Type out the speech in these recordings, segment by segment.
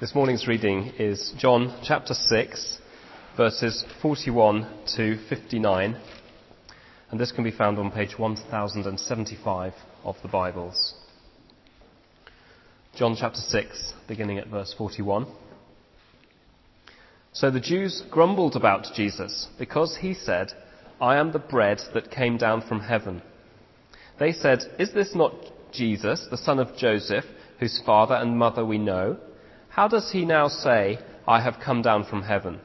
This morning's reading is John chapter 6, verses 41 to 59, and this can be found on page 1075 of the Bibles. John chapter 6, beginning at verse 41. So the Jews grumbled about Jesus because he said, I am the bread that came down from heaven. They said, Is this not Jesus, the son of Joseph, whose father and mother we know? How does he now say, I have come down from heaven?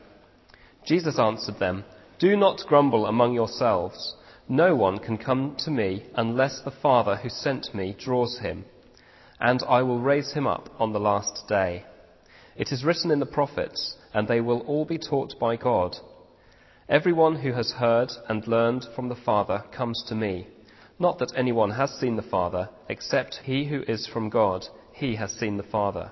Jesus answered them, Do not grumble among yourselves. No one can come to me unless the Father who sent me draws him, and I will raise him up on the last day. It is written in the prophets, and they will all be taught by God. Everyone who has heard and learned from the Father comes to me. Not that anyone has seen the Father, except he who is from God. He has seen the Father.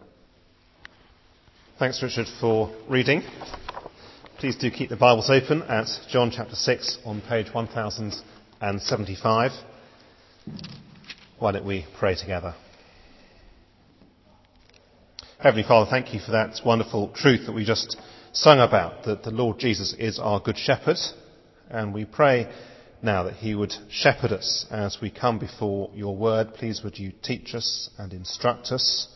Thanks, Richard, for reading. Please do keep the Bibles open at John chapter 6 on page 1075. Why don't we pray together? Heavenly Father, thank you for that wonderful truth that we just sung about, that the Lord Jesus is our good shepherd, and we pray now that he would shepherd us as we come before your word. Please would you teach us and instruct us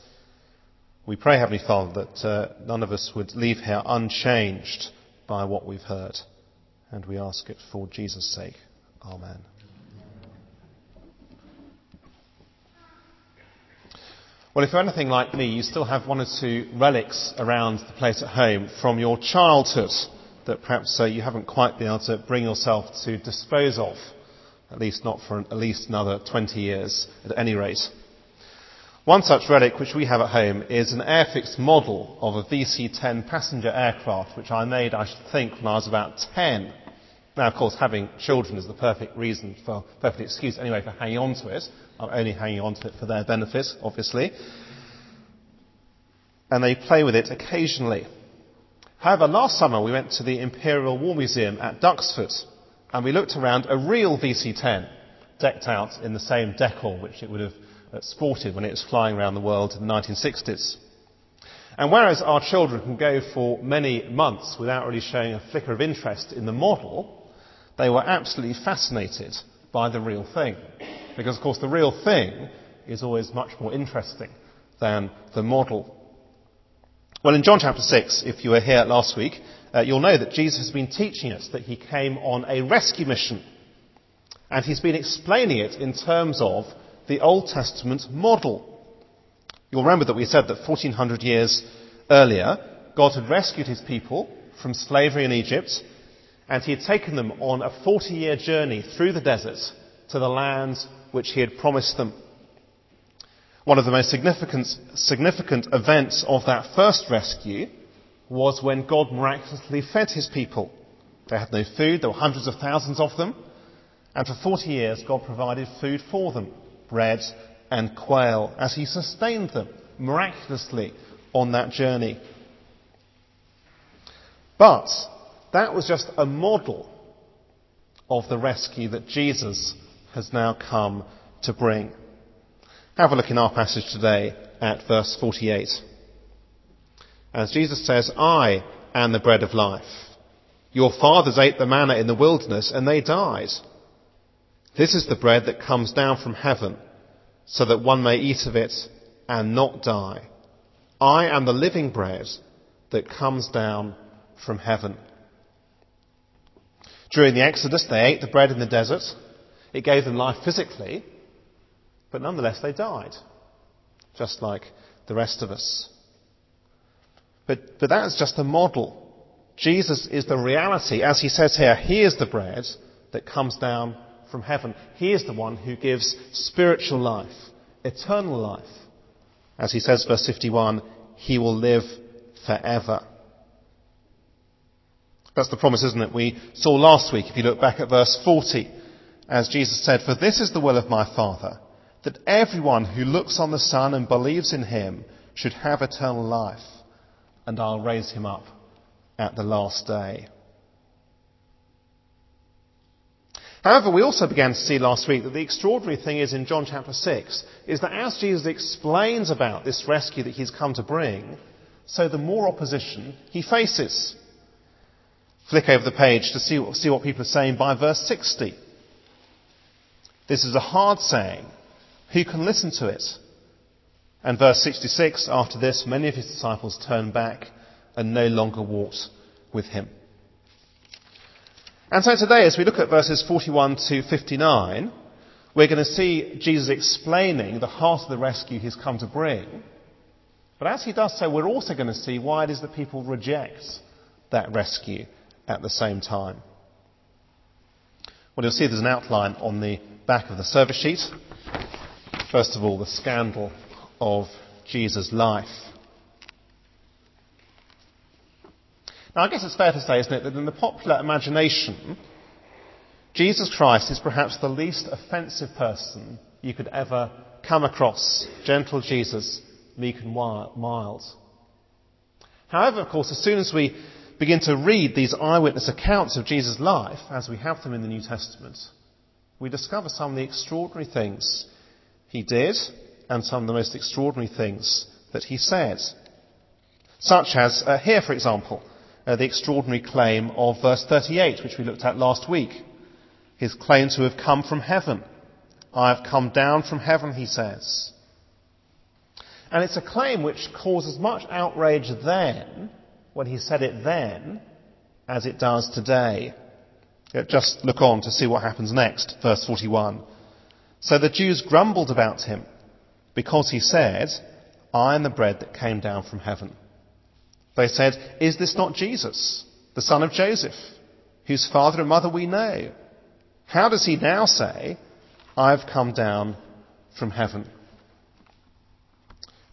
we pray, Heavenly Father, that uh, none of us would leave here unchanged by what we've heard. And we ask it for Jesus' sake. Amen. Well, if you're anything like me, you still have one or two relics around the place at home from your childhood that perhaps uh, you haven't quite been able to bring yourself to dispose of, at least not for at least another 20 years at any rate. One such relic which we have at home is an Airfix model of a VC-10 passenger aircraft, which I made, I should think, when I was about 10. Now, of course, having children is the perfect reason for, perfect excuse anyway for hanging on to it. I'm only hanging on to it for their benefit, obviously. And they play with it occasionally. However, last summer we went to the Imperial War Museum at Duxford and we looked around a real VC-10 decked out in the same decor which it would have sported when it was flying around the world in the 1960s. And whereas our children can go for many months without really showing a flicker of interest in the model, they were absolutely fascinated by the real thing. Because, of course, the real thing is always much more interesting than the model. Well, in John chapter 6, if you were here last week, uh, you'll know that Jesus has been teaching us that he came on a rescue mission. And he's been explaining it in terms of the Old Testament model. You'll remember that we said that 1400 years earlier, God had rescued his people from slavery in Egypt, and he had taken them on a 40 year journey through the desert to the lands which he had promised them. One of the most significant, significant events of that first rescue was when God miraculously fed his people. They had no food, there were hundreds of thousands of them, and for 40 years God provided food for them bread and quail as he sustained them miraculously on that journey. But that was just a model of the rescue that Jesus has now come to bring. Have a look in our passage today at verse 48. As Jesus says, I am the bread of life. Your fathers ate the manna in the wilderness and they died. This is the bread that comes down from heaven so that one may eat of it and not die. I am the living bread that comes down from heaven. During the Exodus, they ate the bread in the desert. It gave them life physically, but nonetheless they died, just like the rest of us. But, but that's just a model. Jesus is the reality. As he says here, he is the bread that comes down from heaven. He is the one who gives spiritual life, eternal life. As he says, verse 51, he will live forever. That's the promise, isn't it? We saw last week, if you look back at verse 40, as Jesus said, For this is the will of my Father, that everyone who looks on the Son and believes in him should have eternal life, and I'll raise him up at the last day. However, we also began to see last week that the extraordinary thing is in John chapter 6 is that as Jesus explains about this rescue that he's come to bring, so the more opposition he faces. Flick over the page to see, see what people are saying by verse 60. This is a hard saying. Who can listen to it? And verse 66, after this, many of his disciples turned back and no longer walked with him. And so today, as we look at verses 41 to 59, we're going to see Jesus explaining the heart of the rescue he's come to bring. But as he does so, we're also going to see why it is that people reject that rescue at the same time. Well, you'll see there's an outline on the back of the service sheet. First of all, the scandal of Jesus' life. Now, I guess it's fair to say, isn't it, that in the popular imagination, Jesus Christ is perhaps the least offensive person you could ever come across. Gentle Jesus, meek and mild. However, of course, as soon as we begin to read these eyewitness accounts of Jesus' life, as we have them in the New Testament, we discover some of the extraordinary things he did and some of the most extraordinary things that he said. Such as, uh, here for example, uh, the extraordinary claim of verse 38, which we looked at last week. His claim to have come from heaven. I have come down from heaven, he says. And it's a claim which caused as much outrage then, when he said it then, as it does today. Just look on to see what happens next, verse 41. So the Jews grumbled about him because he said, I am the bread that came down from heaven. They said, Is this not Jesus, the son of Joseph, whose father and mother we know? How does he now say, I've come down from heaven?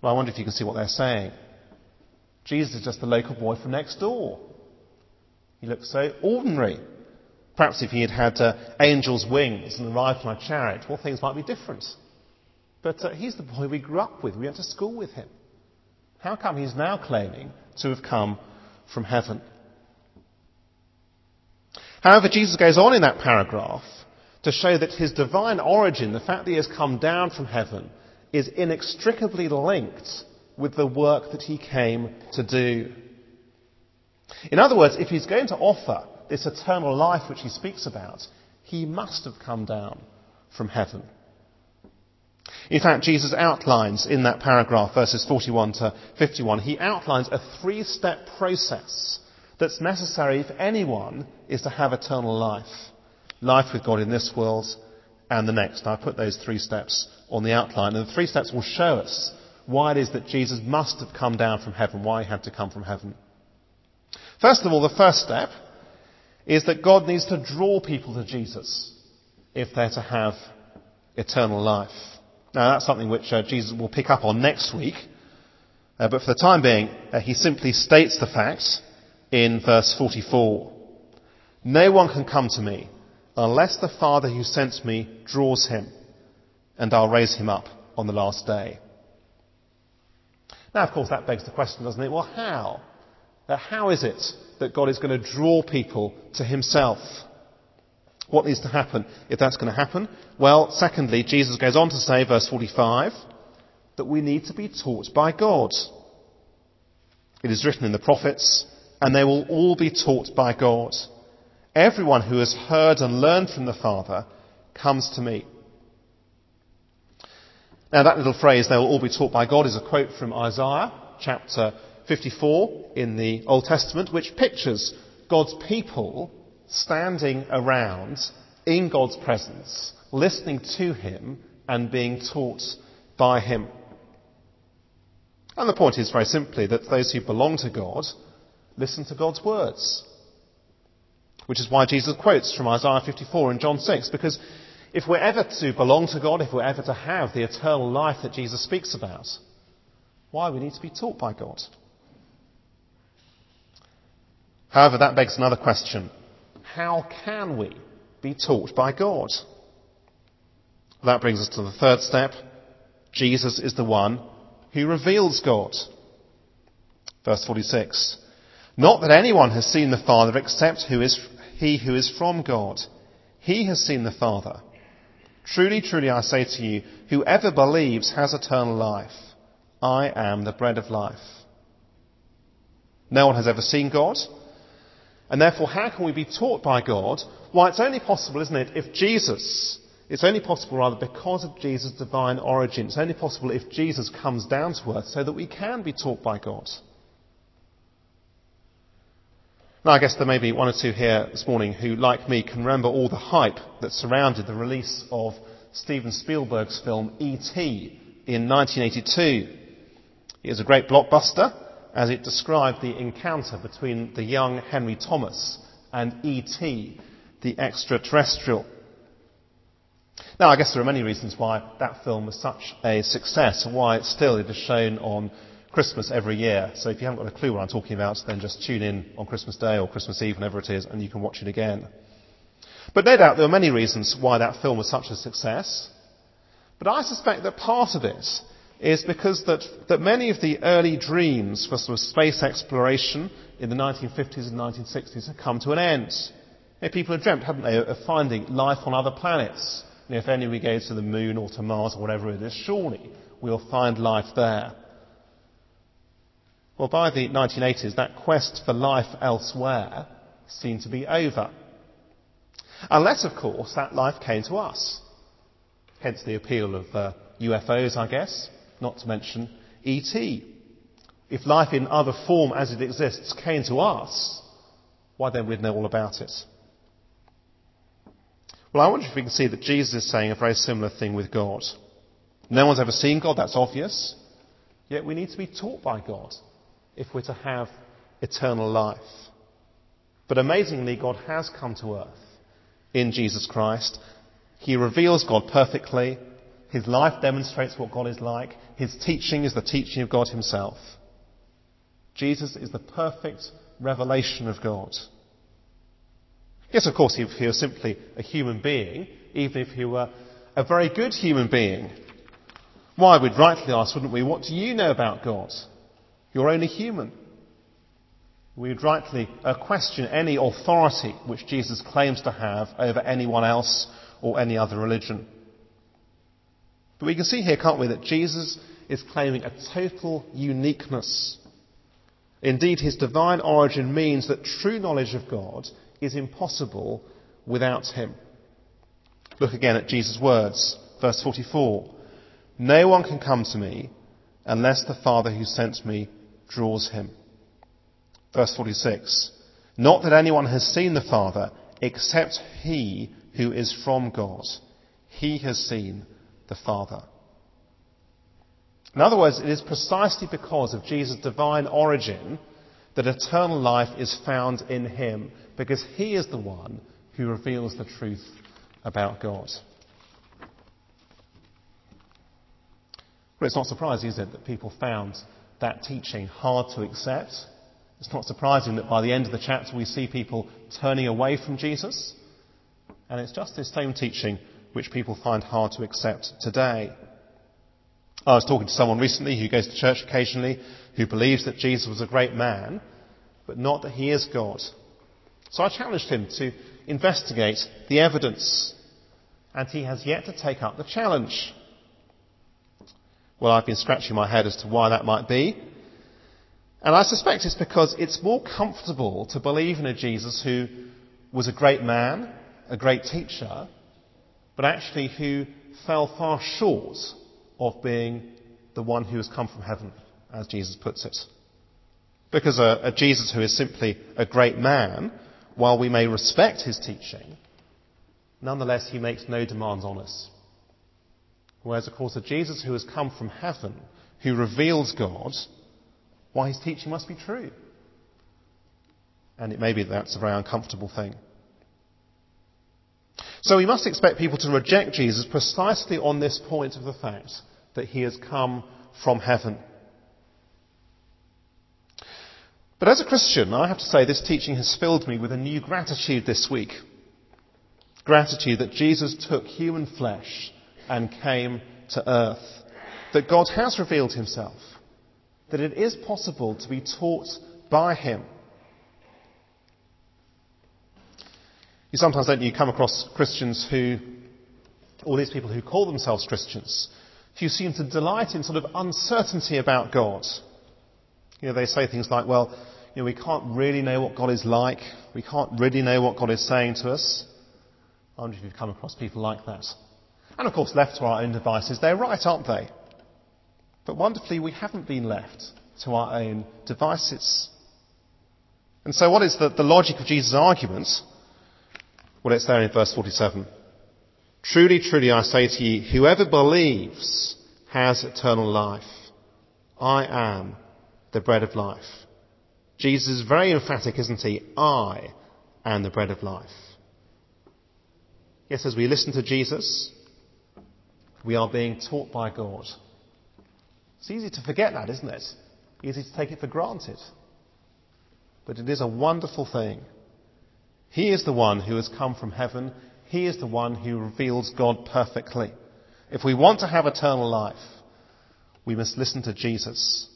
Well, I wonder if you can see what they're saying. Jesus is just the local boy from next door. He looks so ordinary. Perhaps if he had had uh, angel's wings and arrived on a chariot, well, things might be different. But uh, he's the boy we grew up with. We went to school with him. How come he's now claiming to have come from heaven? However, Jesus goes on in that paragraph to show that his divine origin, the fact that he has come down from heaven, is inextricably linked with the work that he came to do. In other words, if he's going to offer this eternal life which he speaks about, he must have come down from heaven. In fact, Jesus outlines in that paragraph, verses 41 to 51, he outlines a three step process that's necessary if anyone is to have eternal life. Life with God in this world and the next. I put those three steps on the outline, and the three steps will show us why it is that Jesus must have come down from heaven, why he had to come from heaven. First of all, the first step is that God needs to draw people to Jesus if they're to have eternal life. Now, that's something which uh, Jesus will pick up on next week. Uh, but for the time being, uh, he simply states the facts in verse 44. No one can come to me unless the Father who sent me draws him, and I'll raise him up on the last day. Now, of course, that begs the question, doesn't it? Well, how Uh, how is it that God is going to draw people to himself? What needs to happen if that's going to happen? Well, secondly, Jesus goes on to say, verse 45, that we need to be taught by God. It is written in the prophets, and they will all be taught by God. Everyone who has heard and learned from the Father comes to me. Now that little phrase, they will all be taught by God, is a quote from Isaiah chapter 54 in the Old Testament, which pictures God's people standing around in God's presence, listening to Him and being taught by Him. And the point is very simply that those who belong to God listen to God's words. Which is why Jesus quotes from Isaiah 54 and John 6, because if we're ever to belong to God, if we're ever to have the eternal life that Jesus speaks about, why we need to be taught by God. However, that begs another question. How can we be taught by God? That brings us to the third step. Jesus is the one who reveals God. Verse 46. Not that anyone has seen the Father except who is, he who is from God. He has seen the Father. Truly, truly, I say to you, whoever believes has eternal life. I am the bread of life. No one has ever seen God. And therefore, how can we be taught by God? Why, it's only possible, isn't it, if Jesus, it's only possible rather because of Jesus' divine origin. It's only possible if Jesus comes down to earth so that we can be taught by God. Now, I guess there may be one or two here this morning who, like me, can remember all the hype that surrounded the release of Steven Spielberg's film E.T. in 1982. It was a great blockbuster as it described the encounter between the young Henry Thomas and E.T., the extraterrestrial. Now, I guess there are many reasons why that film was such a success and why it's still it is shown on Christmas every year. So if you haven't got a clue what I'm talking about, then just tune in on Christmas Day or Christmas Eve, whenever it is, and you can watch it again. But no doubt there are many reasons why that film was such a success. But I suspect that part of it is because that, that many of the early dreams for sort of space exploration in the 1950s and 1960s have come to an end. You know, people have dreamt, haven't they, of finding life on other planets. You know, if only we go to the moon or to Mars or whatever it is, surely we'll find life there. Well, by the 1980s, that quest for life elsewhere seemed to be over. Unless, of course, that life came to us. Hence the appeal of uh, UFOs, I guess, not to mention ET. If life in other form as it exists came to us, why then we'd know all about it. Well, I wonder if we can see that Jesus is saying a very similar thing with God. No one's ever seen God, that's obvious. Yet we need to be taught by God if we're to have eternal life. But amazingly, God has come to earth in Jesus Christ. He reveals God perfectly. His life demonstrates what God is like. His teaching is the teaching of God Himself. Jesus is the perfect revelation of God. Yes, of course, if he were simply a human being, even if he were a very good human being, why, we'd rightly ask, wouldn't we, what do you know about God? You're only human. We would rightly uh, question any authority which Jesus claims to have over anyone else or any other religion. But we can see here, can't we, that Jesus is claiming a total uniqueness. Indeed, his divine origin means that true knowledge of God is impossible without him. Look again at Jesus' words, verse 44. No one can come to me unless the Father who sent me draws him. Verse 46. Not that anyone has seen the Father except he who is from God. He has seen the Father. In other words, it is precisely because of Jesus' divine origin that eternal life is found in him, because he is the one who reveals the truth about God. Well, it's not surprising, is it, that people found that teaching hard to accept. It's not surprising that by the end of the chapter we see people turning away from Jesus. And it's just this same teaching which people find hard to accept today. I was talking to someone recently who goes to church occasionally, who believes that Jesus was a great man, but not that he is God. So I challenged him to investigate the evidence, and he has yet to take up the challenge. Well, I've been scratching my head as to why that might be. And I suspect it's because it's more comfortable to believe in a Jesus who was a great man, a great teacher, but actually who fell far short of being the one who has come from heaven, as Jesus puts it. Because a, a Jesus who is simply a great man, while we may respect his teaching, nonetheless he makes no demands on us. Whereas, of course, a Jesus who has come from heaven, who reveals God, why his teaching must be true. And it may be that that's a very uncomfortable thing. So we must expect people to reject Jesus precisely on this point of the fact that he has come from heaven. But as a Christian, I have to say this teaching has filled me with a new gratitude this week. Gratitude that Jesus took human flesh and came to earth. That God has revealed himself. That it is possible to be taught by him. You sometimes don't you come across Christians who, all these people who call themselves Christians, who seem to delight in sort of uncertainty about God. You know, they say things like, well, you know, we can't really know what God is like. We can't really know what God is saying to us. I wonder if you've come across people like that. And of course, left to our own devices, they're right, aren't they? But wonderfully, we haven't been left to our own devices. And so what is the, the logic of Jesus' argument? Well, it's there in verse 47. Truly, truly, I say to you, whoever believes has eternal life. I am the bread of life. Jesus is very emphatic, isn't he? I am the bread of life. Yes, as we listen to Jesus, we are being taught by God. It's easy to forget that, isn't it? Easy to take it for granted. But it is a wonderful thing he is the one who has come from heaven. He is the one who reveals God perfectly. If we want to have eternal life, we must listen to Jesus.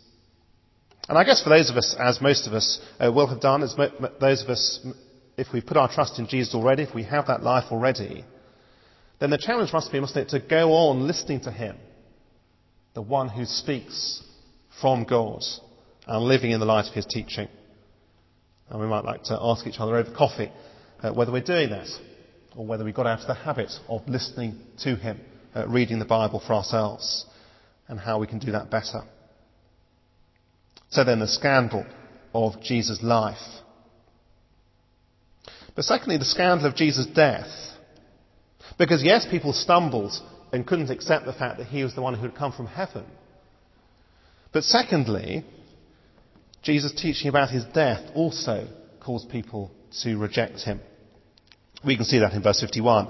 And I guess for those of us, as most of us uh, will have done, as mo- those of us, if we put our trust in Jesus already, if we have that life already, then the challenge must be, mustn't it, to go on listening to Him, the one who speaks from God and living in the light of His teaching. And we might like to ask each other over coffee uh, whether we're doing that or whether we got out of the habit of listening to Him, uh, reading the Bible for ourselves, and how we can do that better. So then, the scandal of Jesus' life. But secondly, the scandal of Jesus' death. Because yes, people stumbled and couldn't accept the fact that he was the one who had come from heaven. But secondly, Jesus' teaching about his death also caused people to reject him. We can see that in verse 51.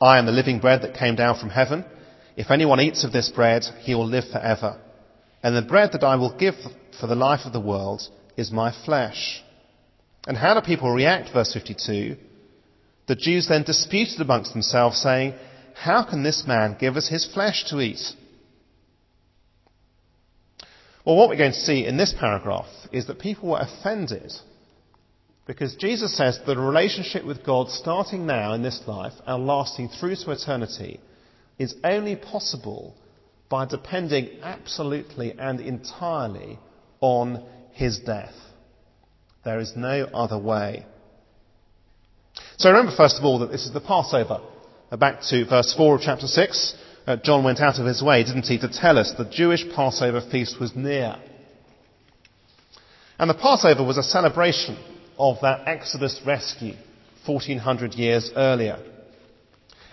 I am the living bread that came down from heaven. If anyone eats of this bread, he will live forever. And the bread that I will give for the life of the world is my flesh. And how do people react? Verse 52. The Jews then disputed amongst themselves, saying, How can this man give us his flesh to eat? Well, what we're going to see in this paragraph is that people were offended because Jesus says that a relationship with God starting now in this life and lasting through to eternity is only possible by depending absolutely and entirely on his death. There is no other way. So remember first of all that this is the Passover. Back to verse 4 of chapter 6 uh, John went out of his way, didn't he, to tell us the Jewish Passover feast was near. And the Passover was a celebration of that Exodus rescue 1400 years earlier.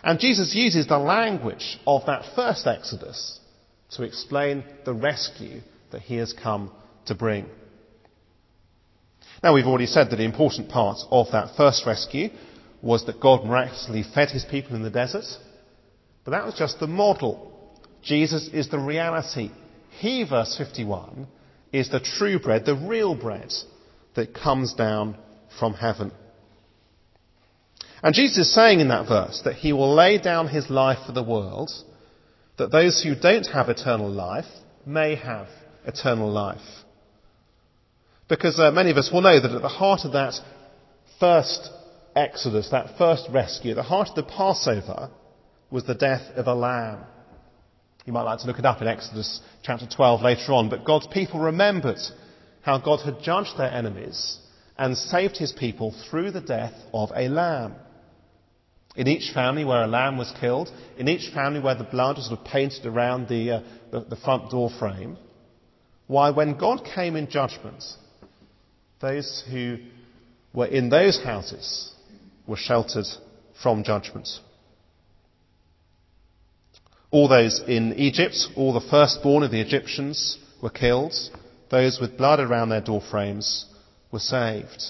And Jesus uses the language of that first Exodus to explain the rescue that he has come to bring. Now we've already said that the important part of that first rescue was that God miraculously fed his people in the desert but that was just the model. Jesus is the reality. He, verse 51, is the true bread, the real bread that comes down from heaven. And Jesus is saying in that verse that he will lay down his life for the world, that those who don't have eternal life may have eternal life. Because uh, many of us will know that at the heart of that first Exodus, that first rescue, the heart of the Passover was the death of a lamb. You might like to look it up in Exodus chapter 12 later on, but God's people remembered how God had judged their enemies and saved his people through the death of a lamb. In each family where a lamb was killed, in each family where the blood was sort of painted around the, uh, the, the front door frame, why, when God came in judgment, those who were in those houses were sheltered from judgment. All those in Egypt, all the firstborn of the Egyptians were killed. Those with blood around their doorframes were saved.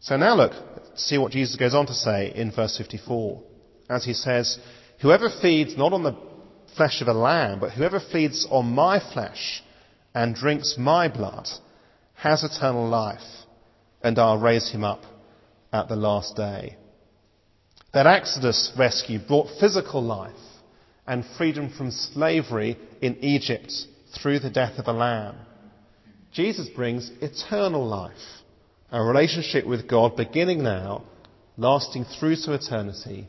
So now look, see what Jesus goes on to say in verse 54. As he says, Whoever feeds not on the flesh of a lamb, but whoever feeds on my flesh and drinks my blood has eternal life, and I'll raise him up at the last day. That Exodus rescue brought physical life and freedom from slavery in Egypt through the death of a lamb. Jesus brings eternal life, a relationship with God beginning now, lasting through to eternity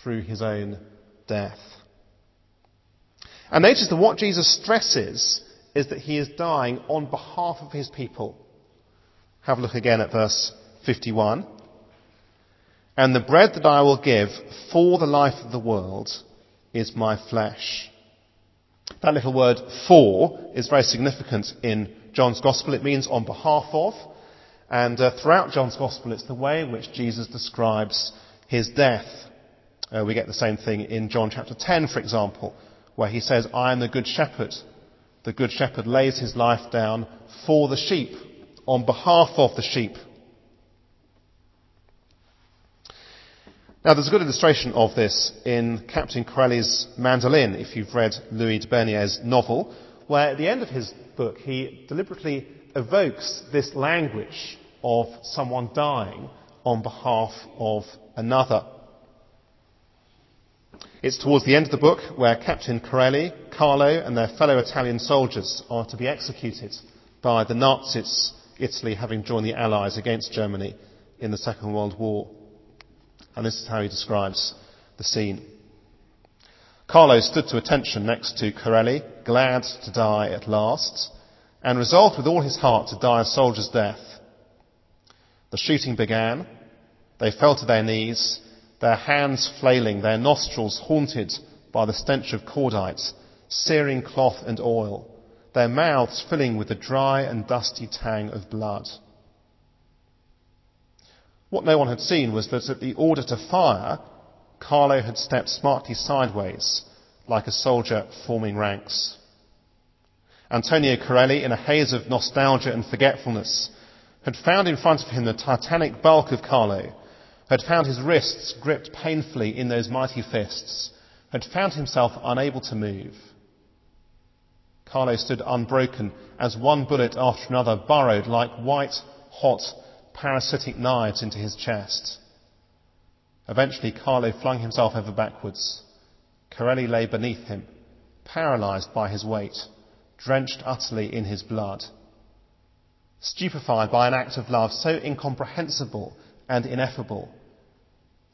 through his own death. And notice that what Jesus stresses is that he is dying on behalf of his people. Have a look again at verse 51. And the bread that I will give for the life of the world is my flesh. That little word for is very significant in John's Gospel. It means on behalf of. And uh, throughout John's Gospel, it's the way in which Jesus describes his death. Uh, we get the same thing in John chapter 10, for example, where he says, I am the good shepherd. The good shepherd lays his life down for the sheep, on behalf of the sheep. Now, there's a good illustration of this in Captain Corelli's Mandolin, if you've read Louis de Bernières's novel, where at the end of his book he deliberately evokes this language of someone dying on behalf of another. It's towards the end of the book where Captain Corelli, Carlo, and their fellow Italian soldiers are to be executed by the Nazis, Italy having joined the Allies against Germany in the Second World War. And this is how he describes the scene. Carlo stood to attention next to Corelli, glad to die at last, and resolved with all his heart to die a soldier's death. The shooting began. They fell to their knees, their hands flailing, their nostrils haunted by the stench of cordite, searing cloth and oil, their mouths filling with the dry and dusty tang of blood. What no one had seen was that at the order to fire, Carlo had stepped smartly sideways, like a soldier forming ranks. Antonio Corelli, in a haze of nostalgia and forgetfulness, had found in front of him the titanic bulk of Carlo, had found his wrists gripped painfully in those mighty fists, had found himself unable to move. Carlo stood unbroken as one bullet after another burrowed like white, hot parasitic knives into his chest. Eventually, Carlo flung himself over backwards. Corelli lay beneath him, paralyzed by his weight, drenched utterly in his blood. Stupefied by an act of love so incomprehensible and ineffable,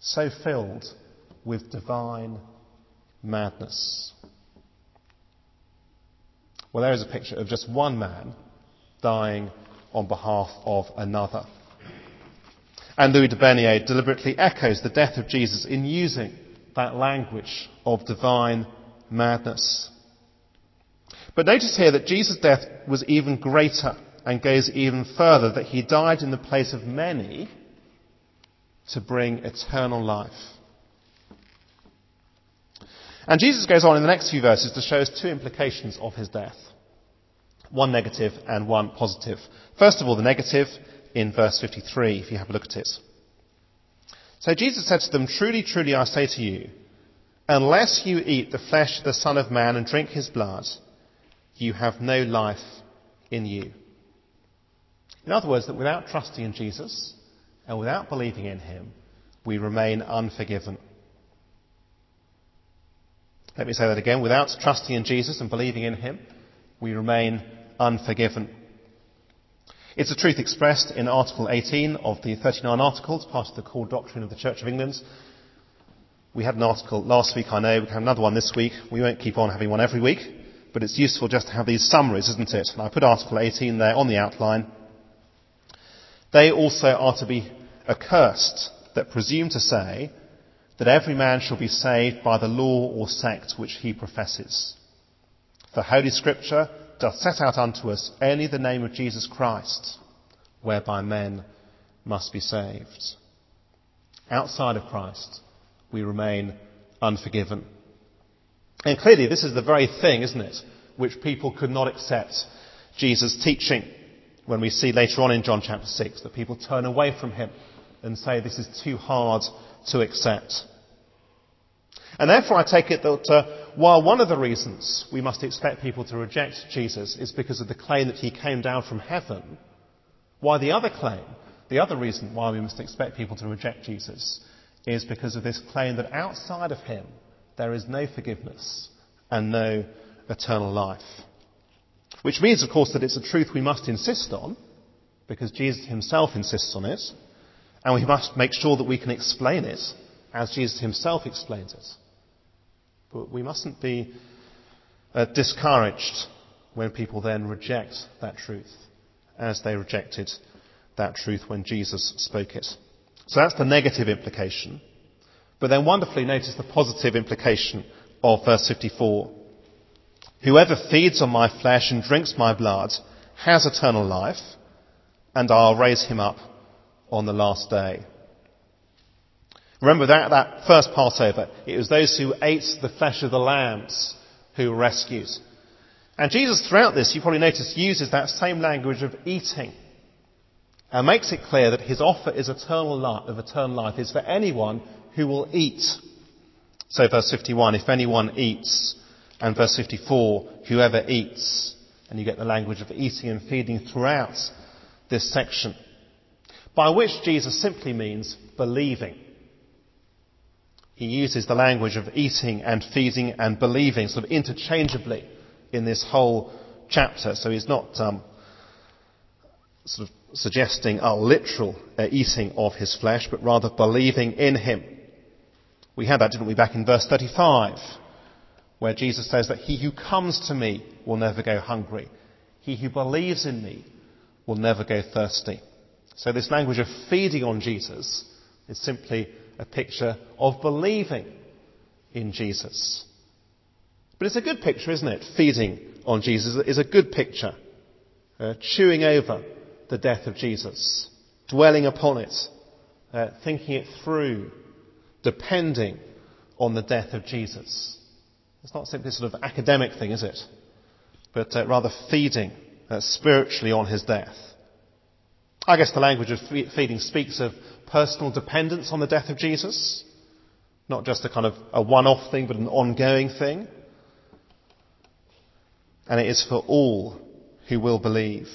so filled with divine madness. Well, there is a picture of just one man dying on behalf of another. And Louis de Bernières deliberately echoes the death of Jesus in using that language of divine madness. But notice here that Jesus' death was even greater and goes even further, that he died in the place of many to bring eternal life. And Jesus goes on in the next few verses to show us two implications of his death. One negative and one positive. First of all, the negative in verse 53, if you have a look at it. So Jesus said to them, Truly, truly, I say to you, unless you eat the flesh of the Son of Man and drink his blood, you have no life in you. In other words, that without trusting in Jesus and without believing in him, we remain unforgiven. Let me say that again. Without trusting in Jesus and believing in him, we remain unforgiven. It's a truth expressed in Article 18 of the 39 Articles, part of the core doctrine of the Church of England. We had an article last week, I know. We have another one this week. We won't keep on having one every week, but it's useful just to have these summaries, isn't it? And I put Article 18 there on the outline. They also are to be accursed that presume to say that every man shall be saved by the law or sect which he professes. For Holy Scripture doth set out unto us only the name of Jesus Christ, whereby men must be saved. Outside of Christ, we remain unforgiven. And clearly, this is the very thing, isn't it, which people could not accept Jesus' teaching when we see later on in John chapter 6 that people turn away from him and say this is too hard to accept. And therefore, I take it that uh, while one of the reasons we must expect people to reject Jesus is because of the claim that he came down from heaven, why the other claim, the other reason why we must expect people to reject Jesus is because of this claim that outside of him there is no forgiveness and no eternal life. Which means, of course, that it's a truth we must insist on, because Jesus himself insists on it, and we must make sure that we can explain it as Jesus himself explains it. But we mustn't be uh, discouraged when people then reject that truth, as they rejected that truth when Jesus spoke it. So that's the negative implication. But then wonderfully notice the positive implication of verse 54. Whoever feeds on my flesh and drinks my blood has eternal life, and I'll raise him up on the last day. Remember that, that first Passover, it was those who ate the flesh of the lambs who were rescued. And Jesus throughout this, you probably noticed, uses that same language of eating and makes it clear that his offer is eternal life, of eternal life is for anyone who will eat. So verse 51, if anyone eats, and verse 54, whoever eats. And you get the language of eating and feeding throughout this section. By which Jesus simply means believing. He uses the language of eating and feeding and believing sort of interchangeably in this whole chapter. So he's not um, sort of suggesting a literal uh, eating of his flesh, but rather believing in him. We had that, didn't we, back in verse 35 where Jesus says that he who comes to me will never go hungry. He who believes in me will never go thirsty. So this language of feeding on Jesus is simply a picture of believing in Jesus. But it's a good picture, isn't it? Feeding on Jesus is a good picture. Uh, chewing over the death of Jesus, dwelling upon it, uh, thinking it through, depending on the death of Jesus. It's not simply a sort of academic thing, is it? But uh, rather feeding uh, spiritually on his death. I guess the language of feeding speaks of personal dependence on the death of Jesus. Not just a kind of a one-off thing, but an ongoing thing. And it is for all who will believe.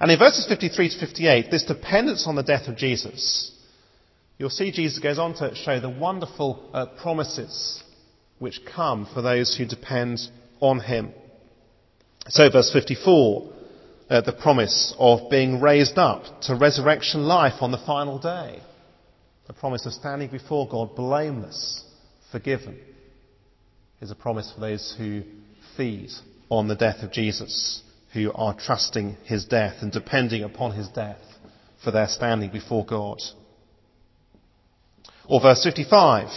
And in verses 53 to 58, this dependence on the death of Jesus, you'll see Jesus goes on to show the wonderful uh, promises which come for those who depend on him. So, verse 54, uh, the promise of being raised up to resurrection life on the final day. The promise of standing before God blameless, forgiven, is a promise for those who feed on the death of Jesus, who are trusting his death and depending upon his death for their standing before God. Or verse 55,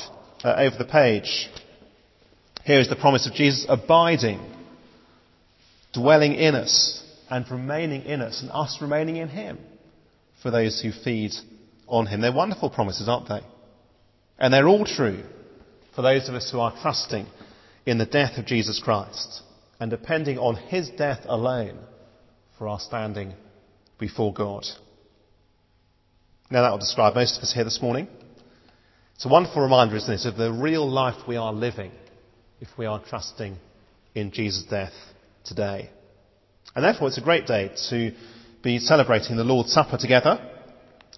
uh, over the page. Here is the promise of Jesus abiding, dwelling in us, and remaining in us, and us remaining in Him for those who feed on Him. They're wonderful promises, aren't they? And they're all true for those of us who are trusting in the death of Jesus Christ and depending on His death alone for our standing before God. Now that will describe most of us here this morning. It's a wonderful reminder, isn't it, of the real life we are living if we are trusting in Jesus' death today. And therefore, it's a great day to be celebrating the Lord's Supper together.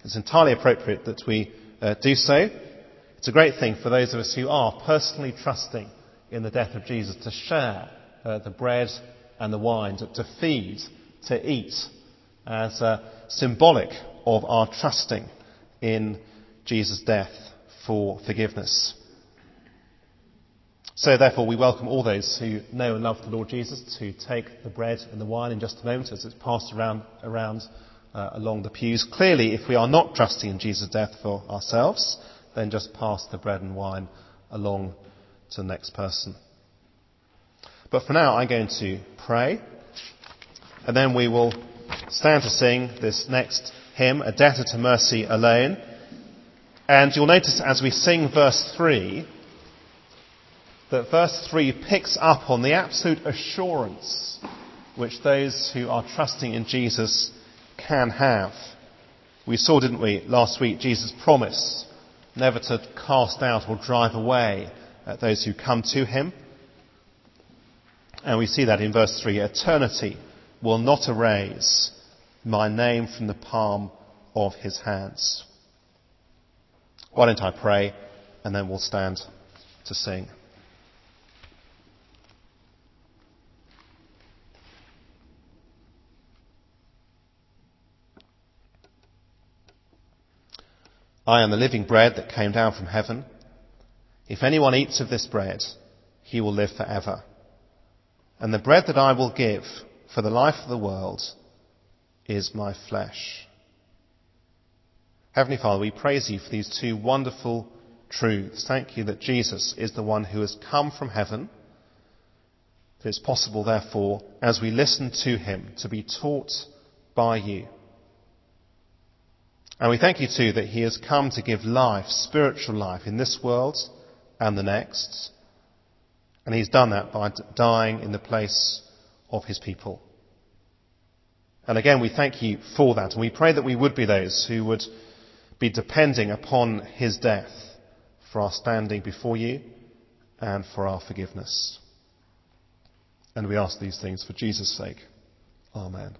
It's entirely appropriate that we uh, do so. It's a great thing for those of us who are personally trusting in the death of Jesus to share uh, the bread and the wine, to, to feed to eat as uh, symbolic of our trusting in Jesus' death for forgiveness. So therefore we welcome all those who know and love the Lord Jesus to take the bread and the wine in just a moment as it's passed around, around uh, along the pews. Clearly, if we are not trusting in Jesus' death for ourselves, then just pass the bread and wine along to the next person. But for now, I'm going to pray, and then we will stand to sing this next hymn, A Debtor to Mercy Alone. And you'll notice as we sing verse 3, that verse 3 picks up on the absolute assurance which those who are trusting in Jesus can have. We saw, didn't we, last week, Jesus' promise never to cast out or drive away those who come to him. And we see that in verse 3 Eternity will not erase my name from the palm of his hands. Why don't I pray and then we'll stand to sing. I am the living bread that came down from heaven. If anyone eats of this bread, he will live forever. And the bread that I will give for the life of the world is my flesh. Heavenly Father, we praise you for these two wonderful truths. Thank you that Jesus is the one who has come from heaven. It's possible, therefore, as we listen to him, to be taught by you. And we thank you too that he has come to give life, spiritual life, in this world and the next. And he's done that by dying in the place of his people. And again, we thank you for that. And we pray that we would be those who would be depending upon his death for our standing before you and for our forgiveness. And we ask these things for Jesus' sake. Amen.